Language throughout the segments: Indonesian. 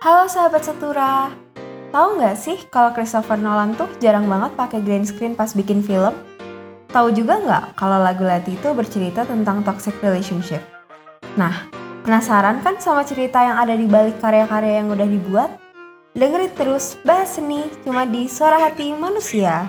Halo sahabat setura, tahu nggak sih kalau Christopher Nolan tuh jarang banget pakai green screen pas bikin film? Tahu juga nggak kalau lagu Lati itu bercerita tentang toxic relationship? Nah, penasaran kan sama cerita yang ada di balik karya-karya yang udah dibuat? Dengerin terus bahas seni cuma di Suara Hati Manusia.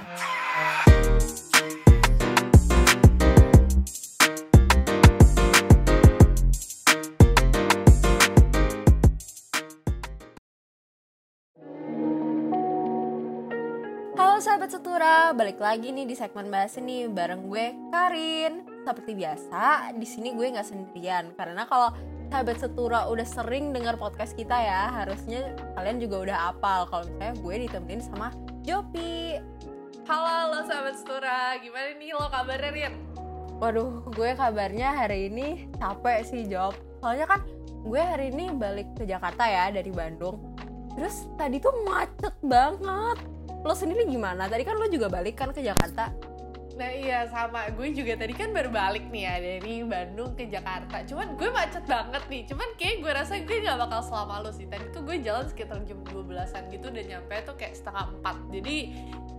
Halo sahabat setura, balik lagi nih di segmen bahas seni bareng gue Karin. Seperti biasa, di sini gue nggak sendirian karena kalau sahabat setura udah sering dengar podcast kita ya, harusnya kalian juga udah apal kalau misalnya gue ditemenin sama Jopi. Halo, halo sahabat setura, gimana nih lo kabarnya Rin? Waduh, gue kabarnya hari ini capek sih Job. Soalnya kan gue hari ini balik ke Jakarta ya dari Bandung. Terus tadi tuh macet banget. Lo sendiri gimana? Tadi kan lo juga balik kan ke Jakarta. Nah iya sama, gue juga tadi kan baru balik nih ya dari Bandung ke Jakarta. Cuman gue macet banget nih, cuman kayak gue rasa gue gak bakal selama lo sih. Tadi tuh gue jalan sekitar jam 12an gitu dan nyampe tuh kayak setengah 4 Jadi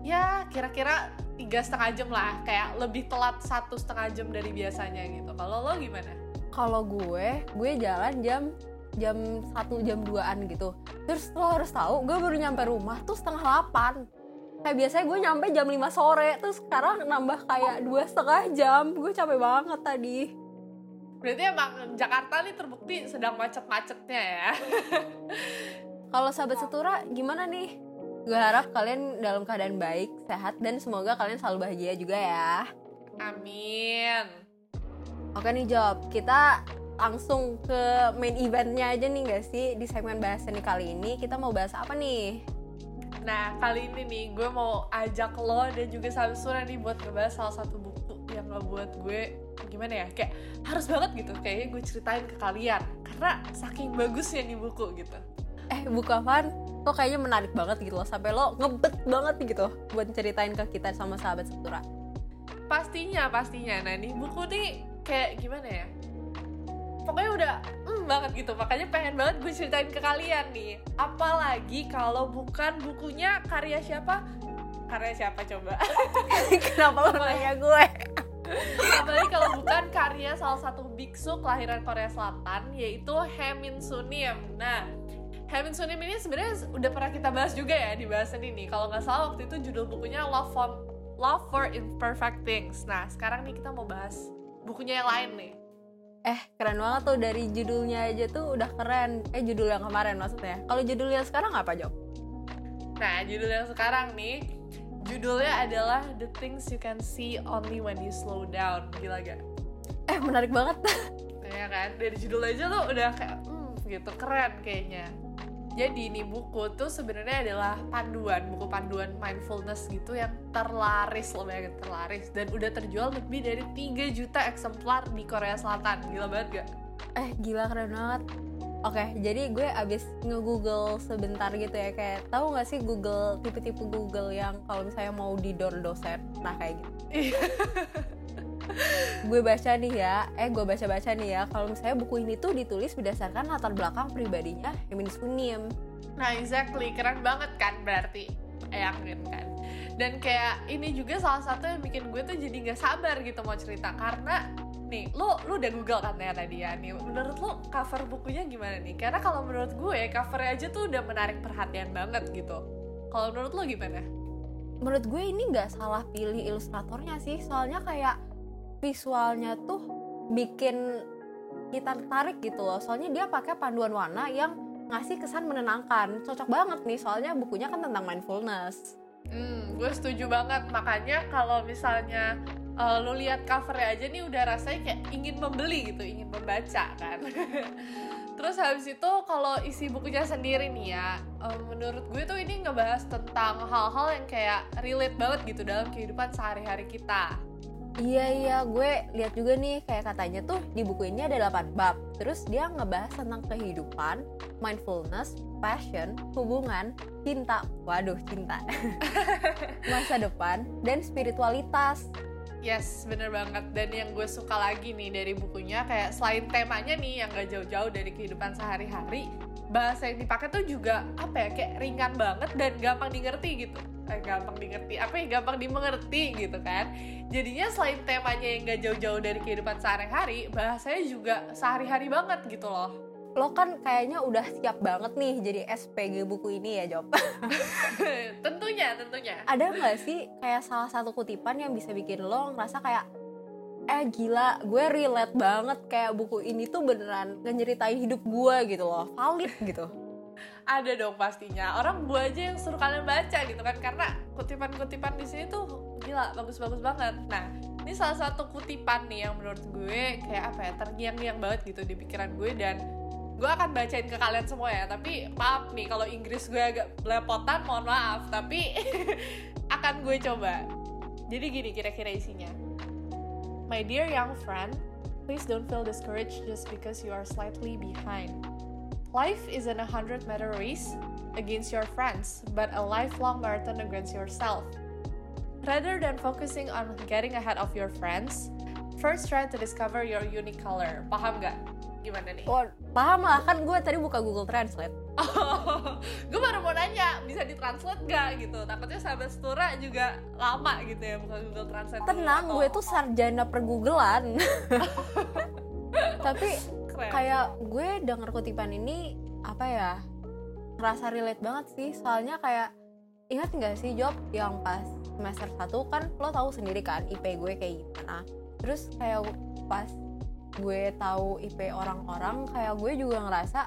ya kira-kira tiga setengah jam lah. Kayak lebih telat satu setengah jam dari biasanya gitu. Kalau lo gimana? Kalau gue, gue jalan jam jam 1 jam 2an gitu. Terus lo harus tahu, gue baru nyampe rumah tuh setengah 8. Kayak biasanya gue nyampe jam 5 sore, terus sekarang nambah kayak dua setengah jam. Gue capek banget tadi. Berarti emang Jakarta nih terbukti sedang macet-macetnya ya Kalau sahabat setura, gimana nih? Gue harap kalian dalam keadaan baik, sehat, dan semoga kalian selalu bahagia juga ya. Amin Oke nih Job, kita langsung ke main eventnya aja nih gak sih di segmen bahas seni kali ini kita mau bahas apa nih? Nah kali ini nih gue mau ajak lo dan juga Samsura nih buat ngebahas salah satu buku yang ngebuat gue gimana ya kayak harus banget gitu kayaknya gue ceritain ke kalian karena saking bagusnya nih buku gitu. Eh buku apaan? Kok kayaknya menarik banget gitu loh sampai lo ngebet banget nih gitu buat ceritain ke kita sama sahabat setura. Pastinya pastinya. Nah nih buku nih kayak gimana ya? Pokoknya udah mm, banget gitu. Makanya pengen banget gue ceritain ke kalian nih. Apalagi kalau bukan bukunya karya siapa? Karya siapa coba? Kenapa lo nanya gue? Apalagi kalau bukan karya salah satu biksu kelahiran Korea Selatan yaitu Hemin Sunim nah Hemin Sunim ini sebenarnya udah pernah kita bahas juga ya di bahasan ini. Kalau nggak salah waktu itu judul bukunya Love for Love for Imperfect Things. Nah sekarang nih kita mau bahas bukunya yang lain nih Eh keren banget tuh dari judulnya aja tuh udah keren Eh judul yang kemarin maksudnya Kalau judul yang sekarang apa Jok? Nah judul yang sekarang nih Judulnya adalah The Things You Can See Only When You Slow Down Gila gak? Eh menarik banget Ya kan? Dari judul aja tuh udah kayak hmm gitu keren kayaknya jadi ini buku tuh sebenarnya adalah panduan buku panduan mindfulness gitu yang terlaris loh banget terlaris. Dan udah terjual lebih dari 3 juta eksemplar di Korea Selatan. Gila banget gak? Eh gila keren banget. Oke, jadi gue abis nge-google sebentar gitu ya Kayak tahu gak sih Google, tipe-tipe Google yang kalau misalnya mau didor dosen? Nah kayak gitu gue baca nih ya, eh gue baca-baca nih ya. Kalau misalnya buku ini tuh ditulis berdasarkan latar belakang pribadinya Emin Sunim Nah exactly, keren banget kan berarti. Eyangin kan. Dan kayak ini juga salah satu yang bikin gue tuh jadi gak sabar gitu mau cerita. Karena nih lo lo udah google kan ya tadi ya. Nih menurut lo cover bukunya gimana nih? Karena kalau menurut gue covernya aja tuh udah menarik perhatian banget gitu. Kalau menurut lo gimana? Menurut gue ini nggak salah pilih ilustratornya sih. Soalnya kayak visualnya tuh bikin kita tertarik gitu loh. Soalnya dia pakai panduan warna yang ngasih kesan menenangkan. Cocok banget nih soalnya bukunya kan tentang mindfulness. Hmm gue setuju banget. Makanya kalau misalnya uh, lo lihat covernya aja nih udah rasanya kayak ingin membeli gitu ingin membaca kan. Terus habis itu kalau isi bukunya sendiri nih ya uh, menurut gue tuh ini ngebahas tentang hal-hal yang kayak relate banget gitu dalam kehidupan sehari-hari kita Iya iya gue lihat juga nih kayak katanya tuh di buku ini ada 8 bab. Terus dia ngebahas tentang kehidupan, mindfulness, passion, hubungan, cinta. Waduh, cinta. Masa depan dan spiritualitas. Yes, bener banget. Dan yang gue suka lagi nih dari bukunya, kayak selain temanya nih yang gak jauh-jauh dari kehidupan sehari-hari, bahasa yang dipakai tuh juga apa ya kayak ringan banget dan gampang dimengerti gitu gampang dimengerti apa ya gampang dimengerti gitu kan. Jadinya selain temanya yang gak jauh-jauh dari kehidupan sehari-hari bahasanya juga sehari-hari banget gitu loh. Lo kan kayaknya udah siap banget nih jadi SPG buku ini ya Job. Tentunya tentunya. Ada nggak sih kayak salah satu kutipan yang bisa bikin lo ngerasa kayak eh gila gue relate banget kayak buku ini tuh beneran ngeceritain hidup gue gitu loh. Valid gitu ada dong pastinya. Orang gue aja yang suruh kalian baca gitu kan karena kutipan-kutipan di sini tuh gila bagus-bagus banget. Nah ini salah satu kutipan nih yang menurut gue kayak apa ya terngiang-ngiang banget gitu di pikiran gue dan gue akan bacain ke kalian semua ya. Tapi maaf nih kalau Inggris gue agak belepotan mohon maaf. Tapi akan gue coba. Jadi gini kira-kira isinya. My dear young friend, please don't feel discouraged just because you are slightly behind. Life isn't a 100 meter race against your friends, but a lifelong marathon against yourself. Rather than focusing on getting ahead of your friends, first try to discover your unique color. Paham gak? Gimana nih? oh, paham lah kan gue tadi buka Google Translate gue baru mau nanya, bisa ditranslate gak gitu? Takutnya sahabat Stura juga lama gitu ya buka Google Translate. tenang atau- gue tuh sarjana pergooglean tapi Keren. kayak gue denger kutipan ini apa ya ngerasa relate banget sih. Soalnya kayak ingat nggak sih job yang pas semester 1 kan lo tahu sendiri kan IP gue kayak gimana. Terus kayak pas gue tahu IP orang-orang kayak gue juga ngerasa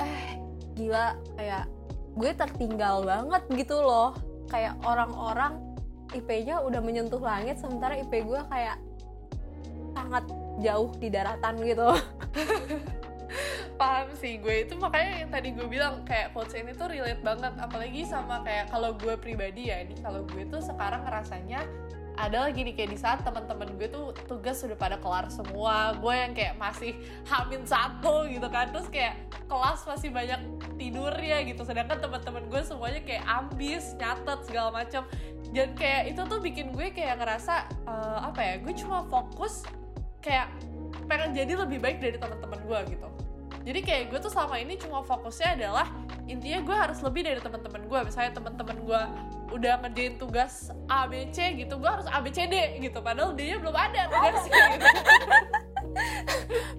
eh gila kayak gue tertinggal banget gitu loh. Kayak orang-orang IP-nya udah menyentuh langit sementara IP gue kayak sangat jauh di daratan gitu. Paham sih gue itu makanya yang tadi gue bilang kayak quotes ini tuh relate banget apalagi sama kayak kalau gue pribadi ya ini kalau gue tuh sekarang ngerasanya ada lagi nih kayak di saat teman-teman gue tuh tugas sudah pada kelar semua gue yang kayak masih hamin satu gitu kan terus kayak kelas masih banyak tidurnya gitu sedangkan teman-teman gue semuanya kayak ambis nyatet segala macam dan kayak itu tuh bikin gue kayak ngerasa eh, apa ya gue cuma fokus kayak pengen jadi lebih baik dari teman-teman gue gitu. Jadi kayak gue tuh selama ini cuma fokusnya adalah intinya gue harus lebih dari teman-teman gue misalnya teman-teman gue udah ngerjain tugas A B C gitu gue harus A B C D gitu. Padahal dia belum ada tugasnya gitu.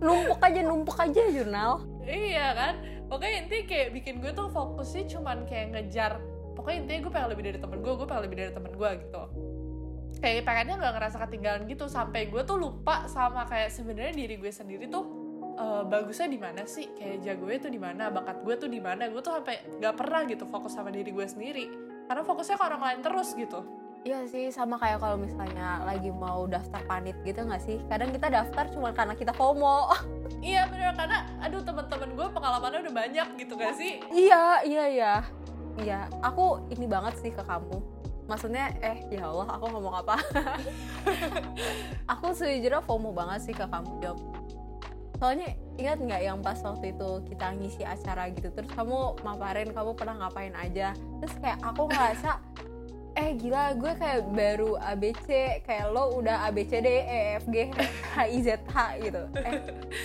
numpuk aja numpuk aja jurnal. Iya kan? Pokoknya intinya kayak bikin gue tuh fokusnya cuman kayak ngejar. Pokoknya intinya gue pengen lebih dari temen gue gue pengen lebih dari temen gue gitu kayak pengennya nggak ngerasa ketinggalan gitu. Sampai gue tuh lupa sama kayak sebenarnya diri gue sendiri tuh eh, bagusnya di mana sih? Kayak jagonya tuh di mana? Bakat gue tuh di mana? Gue tuh sampai nggak pernah gitu fokus sama diri gue sendiri. Karena fokusnya ke orang lain terus gitu. Iya sih sama kayak kalau misalnya lagi mau daftar panit gitu nggak sih? Kadang kita daftar cuma karena kita FOMO. Iya bener. Karena aduh teman-teman gue pengalamannya udah banyak gitu gak sih? Iya iya iya. Iya aku ini banget sih ke kamu maksudnya eh ya Allah aku ngomong apa? Aku sejujurnya FOMO banget sih ke kamu job soalnya ingat nggak yang pas waktu itu kita ngisi acara gitu terus kamu maparin kamu pernah ngapain aja. Terus kayak aku ngerasa eh gila gue kayak baru ABC kayak lo udah ABCD E F G H I Z H gitu. Eh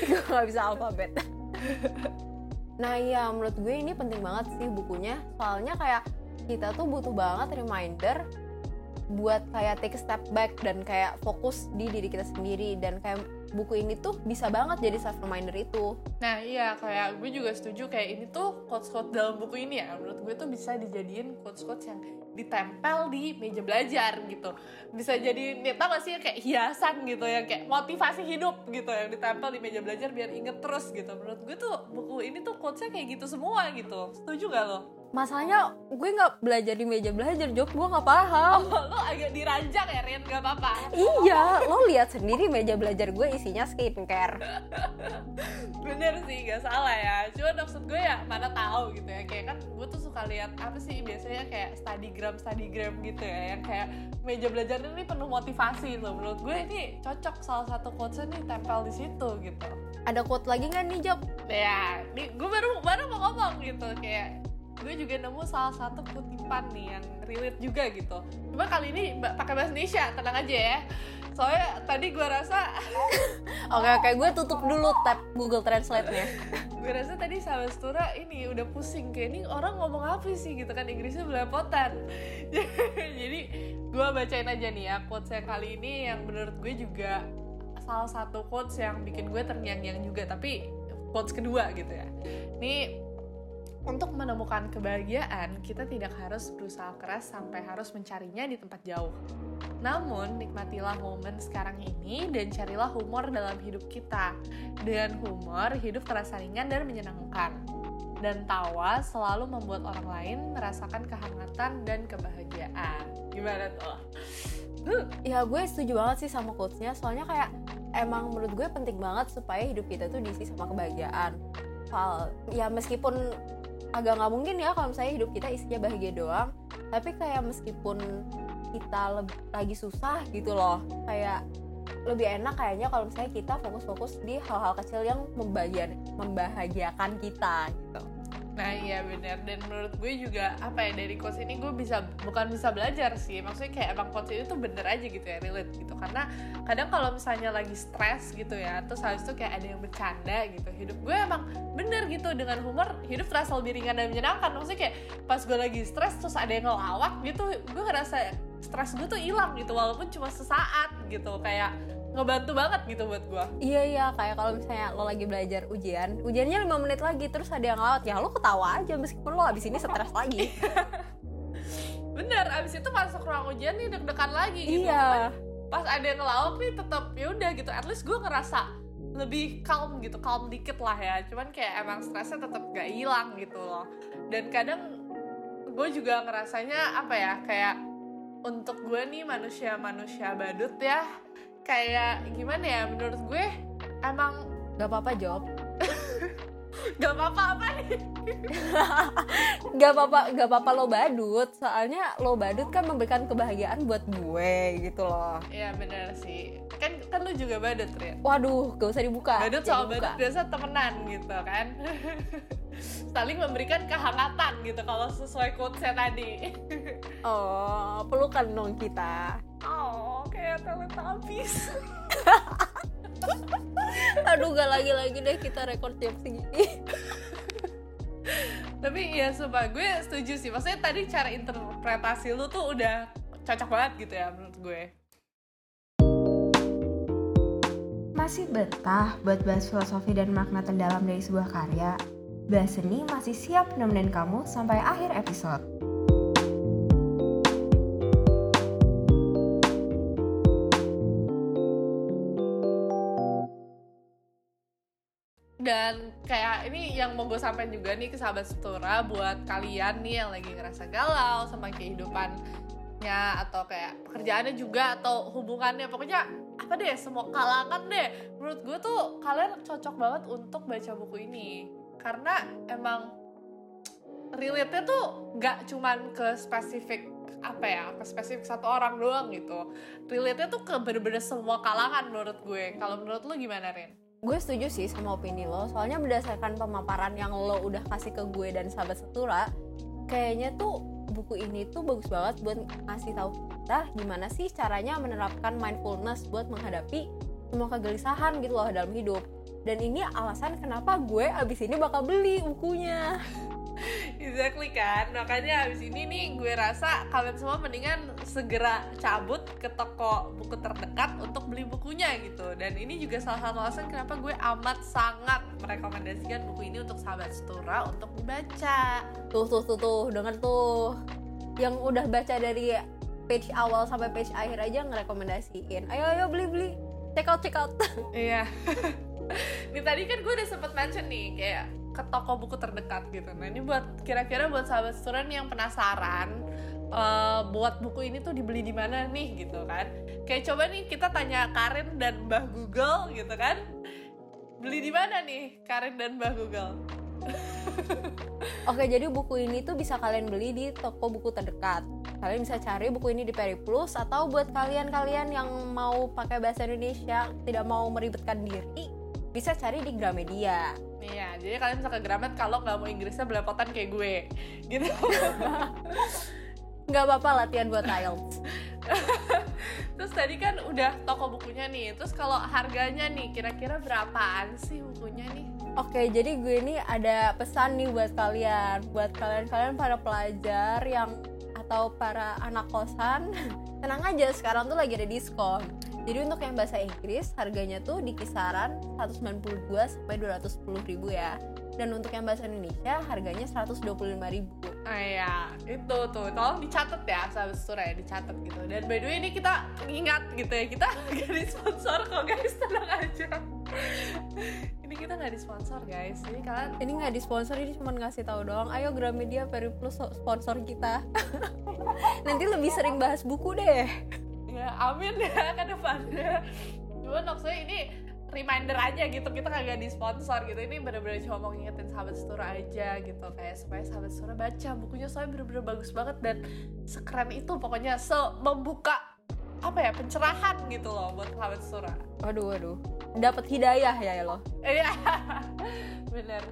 gue nggak bisa alfabet. Nah iya menurut gue ini penting banget sih bukunya. Soalnya kayak kita tuh butuh banget reminder Buat kayak take step back dan kayak fokus di diri kita sendiri. Dan kayak buku ini tuh bisa banget jadi self reminder itu. Nah iya kayak gue juga setuju kayak ini tuh quotes-quotes dalam buku ini ya. Menurut gue tuh bisa dijadiin quotes-quotes yang ditempel di meja belajar gitu. Bisa jadi nih tau gak sih kayak hiasan gitu yang kayak motivasi hidup gitu yang ditempel di meja belajar biar inget terus gitu. Menurut gue tuh buku ini tuh quotesnya kayak gitu semua gitu. Setuju gak lo? Masalahnya gue nggak belajar di meja belajar Jok. Gue nggak paham. Oh, lo agak diranjang ya Rian gak apa-apa. Iya lo lihat sendiri meja belajar gue isinya skincare. Bener sih gak salah ya. Cuman maksud gue ya mana tahu gitu ya. Kayak kan gue tuh suka lihat apa sih biasanya kayak studygram studygram gitu ya yang kayak meja belajar ini penuh motivasi loh menurut gue ini cocok salah satu quotesnya nih tempel di situ gitu. Ada quote lagi nggak nih Job? ya nih gue baru baru mau ngomong gitu. Kayak gue juga nemu salah satu kutipan nih yang relate juga gitu. Cuma kali ini pakai bahasa Indonesia tenang aja ya. Soalnya tadi gue rasa oke oke gue tutup dulu tab Google Translate-nya. Gue rasa tadi sahabat Stura ini udah pusing kayak ini orang ngomong apa sih? gitu kan Inggrisnya belepotan. Jadi gue bacain aja nih ya quotes yang kali ini yang menurut gue juga salah satu quotes yang bikin gue terngiang-ngiang juga tapi quotes kedua gitu ya. Ini untuk menemukan kebahagiaan, kita tidak harus berusaha keras sampai harus mencarinya di tempat jauh. Namun, nikmatilah momen sekarang ini dan carilah humor dalam hidup kita. Dengan humor, hidup terasa ringan dan menyenangkan. Dan tawa selalu membuat orang lain merasakan kehangatan dan kebahagiaan. Gimana tuh? Huh. ya gue setuju banget sih sama quotes-nya soalnya kayak emang menurut gue penting banget supaya hidup kita tuh diisi sama kebahagiaan Soal, ya meskipun agak nggak mungkin ya kalau misalnya hidup kita isinya bahagia doang. Tapi kayak meskipun kita lagi susah gitu loh kayak lebih enak kayaknya kalau misalnya kita fokus-fokus di hal-hal kecil yang membahagiakan kita gitu Nah iya bener. Dan menurut gue juga apa ya dari quotes ini gue bisa bukan bisa belajar sih. Maksudnya kayak emang ini tuh bener aja gitu ya relate gitu. Karena kadang kalau misalnya lagi stres gitu ya terus habis itu kayak ada yang bercanda gitu hidup gue emang bener gitu. Dengan humor hidup terasa lebih ringan dan menyenangkan. Maksudnya kayak pas gue lagi stres terus ada yang ngelawak gitu gue ngerasa stres gue tuh hilang gitu. Walaupun cuma sesaat gitu kayak ngebantu banget gitu buat gue Iya iya kayak kalau misalnya lo lagi belajar ujian, ujiannya 5 menit lagi terus ada yang lewat ya lo ketawa aja meskipun lo abis ini stres lagi. bener abis itu masuk ruang ujian nih deg-degan lagi gitu. Iya. pas ada yang ngelawak nih tetap ya udah gitu. At least gue ngerasa lebih calm gitu calm dikit lah ya. Cuman kayak emang stresnya tetap gak hilang gitu loh. Dan kadang gue juga ngerasanya apa ya kayak untuk gue nih manusia manusia badut ya kayak gimana ya menurut gue emang Gak apa-apa jawab. Gak apa-apa apa nih Gak apa-apa gak apa-apa lo badut. Soalnya lo badut kan memberikan kebahagiaan buat gue gitu loh. ya bener sih kan kan lu juga badut Rin Waduh, gak usah dibuka. badut Jangan sama badut biasa temenan gitu kan saling memberikan kehangatan gitu kalau sesuai quotesnya tadi Oh, pelukan dong kita. oh kayak teletubbies Aduh, gak lagi-lagi deh kita rekor jam segini. tapi ya sumpah gue setuju sih maksudnya tadi cara interpretasi lu tuh udah cocok banget gitu ya menurut gue Masih betah buat bahas filosofi dan makna terdalam dari sebuah karya? Bahas Seni masih siap nemenin kamu sampai akhir episode. Dan kayak ini yang mau gue sampaikan juga nih ke sahabat Setura buat kalian nih yang lagi ngerasa galau sama kehidupannya atau kayak pekerjaannya juga atau hubungannya. Pokoknya apa deh semua kalangan deh. Menurut gue tuh kalian cocok banget untuk baca buku ini. Karena emang relate-nya tuh gak cuman ke spesifik apa ya ke spesifik satu orang doang gitu. Relate-nya tuh ke bener-bener semua kalangan menurut gue. Kalau menurut lu gimana Rin? Gue setuju sih sama opini lo soalnya berdasarkan pemaparan yang lo udah kasih ke gue dan sahabat setura kayaknya tuh buku ini tuh bagus banget buat ngasih tahu kita gimana sih caranya menerapkan mindfulness buat menghadapi semua kegelisahan gitu loh dalam hidup dan ini alasan kenapa gue abis ini bakal beli bukunya. Exactly kan, makanya abis ini nih gue rasa kalian semua mendingan segera cabut ke toko buku terdekat untuk beli bukunya gitu. Dan ini juga salah satu alasan kenapa gue amat sangat merekomendasikan buku ini untuk sahabat setura untuk dibaca. Tuh tuh tuh tuh denger tuh. Yang udah baca dari page awal sampai page akhir aja ngerekomendasiin. Ayo ayo beli beli. Check out check out. Iya Ini tadi kan gue udah sempet mention nih kayak ke toko buku terdekat gitu. Nah ini buat kira-kira buat sahabat nih yang penasaran eh, buat buku ini tuh dibeli di mana nih gitu kan. Kayak coba nih kita tanya Karin dan Mbah Google gitu kan. Beli di mana nih Karin dan Mbah Google? Oke, jadi buku ini tuh bisa kalian beli di toko buku terdekat. Kalian bisa cari buku ini di Periplus atau buat kalian-kalian yang mau pakai bahasa Indonesia, tidak mau meribetkan diri, bisa cari di Gramedia. Iya, jadi kalian bisa ke Gramet kalau nggak mau Inggrisnya belepotan kayak gue, gitu. nggak apa-apa latihan buat IELTS terus tadi kan udah toko bukunya nih, terus kalau harganya nih kira-kira berapaan sih bukunya nih? Oke, jadi gue ini ada pesan nih buat kalian, buat kalian-kalian para pelajar yang atau para anak kosan, tenang aja sekarang tuh lagi ada diskon. Jadi untuk yang bahasa Inggris harganya tuh di kisaran 192 sampai 210 ribu ya. Dan untuk yang bahasa Indonesia harganya 125 ribu. Ya, itu tuh, tolong dicatat ya sahabat Sura ya, dicatat gitu. Dan by the way ini kita ingat gitu ya, kita gak disponsor kok guys, tenang aja. ini kita nggak disponsor guys, jadi kalian Ini nggak disponsor, ini cuma ngasih tahu doang. Ayo Gramedia Peri Plus sponsor kita. Nanti lebih sering bahas buku deh. Ya amin ya ke depannya. Cuman maksudnya ini reminder aja gitu kita kagak disponsor gitu ini bener-bener cuma mau ngingetin sahabat Sura aja gitu kayak supaya sahabat Sura baca bukunya soalnya bener-bener bagus banget dan sekeren itu pokoknya se membuka apa ya pencerahan gitu loh buat sahabat Sura Waduh, waduh. Dapat hidayah ya lo. Iya, bener.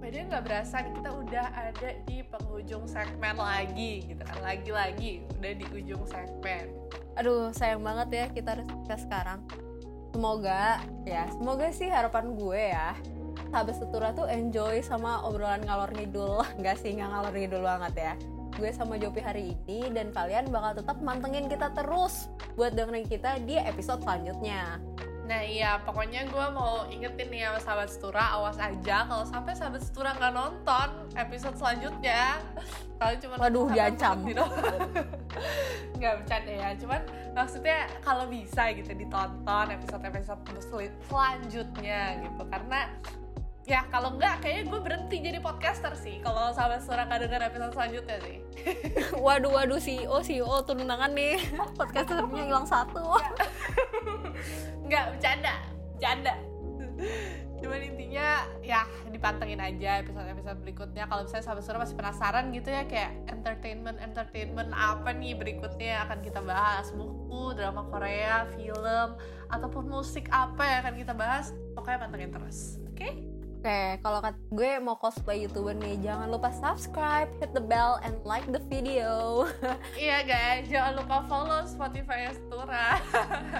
Padahal nggak berasa kita udah ada di penghujung segmen lagi gitu kan, lagi-lagi udah di ujung segmen. Aduh, sayang banget ya kita harus sekarang. Semoga ya, semoga sih harapan gue ya. Sahabat Setura tuh enjoy sama obrolan ngalor ngidul. Enggak sih, nggak ngalor ngidul banget ya. Gue sama Jopi hari ini dan kalian bakal tetap mantengin kita terus buat dengerin kita di episode selanjutnya. Nah iya, pokoknya gue mau ingetin nih sama sahabat Setura, awas aja kalau sampai sahabat Setura nggak nonton episode selanjutnya, kalian cuma Waduh, diancam. nggak bercanda ya, cuman maksudnya kalau bisa gitu ditonton episode-episode sel- selanjutnya gitu, karena ya kalau nggak kayaknya gue berhenti jadi podcaster sih kalau sahabat Setura nggak denger episode selanjutnya sih. Waduh, waduh CEO, CEO turun tangan nih. Podcasternya hilang satu. nggak bercanda bercanda cuman intinya ya dipantengin aja episode-episode berikutnya kalau misalnya sahabat suara masih penasaran gitu ya kayak entertainment entertainment apa nih berikutnya akan kita bahas buku drama Korea film ataupun musik apa yang akan kita bahas pokoknya pantengin terus oke Oke, kalau kat gue mau cosplay youtuber nih, jangan lupa subscribe, hit the bell, and like the video. iya guys jangan lupa follow Spotify Astura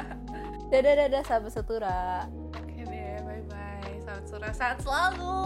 dadah dadah sahabat setura. oke deh bye bye sahabat suara sehat selalu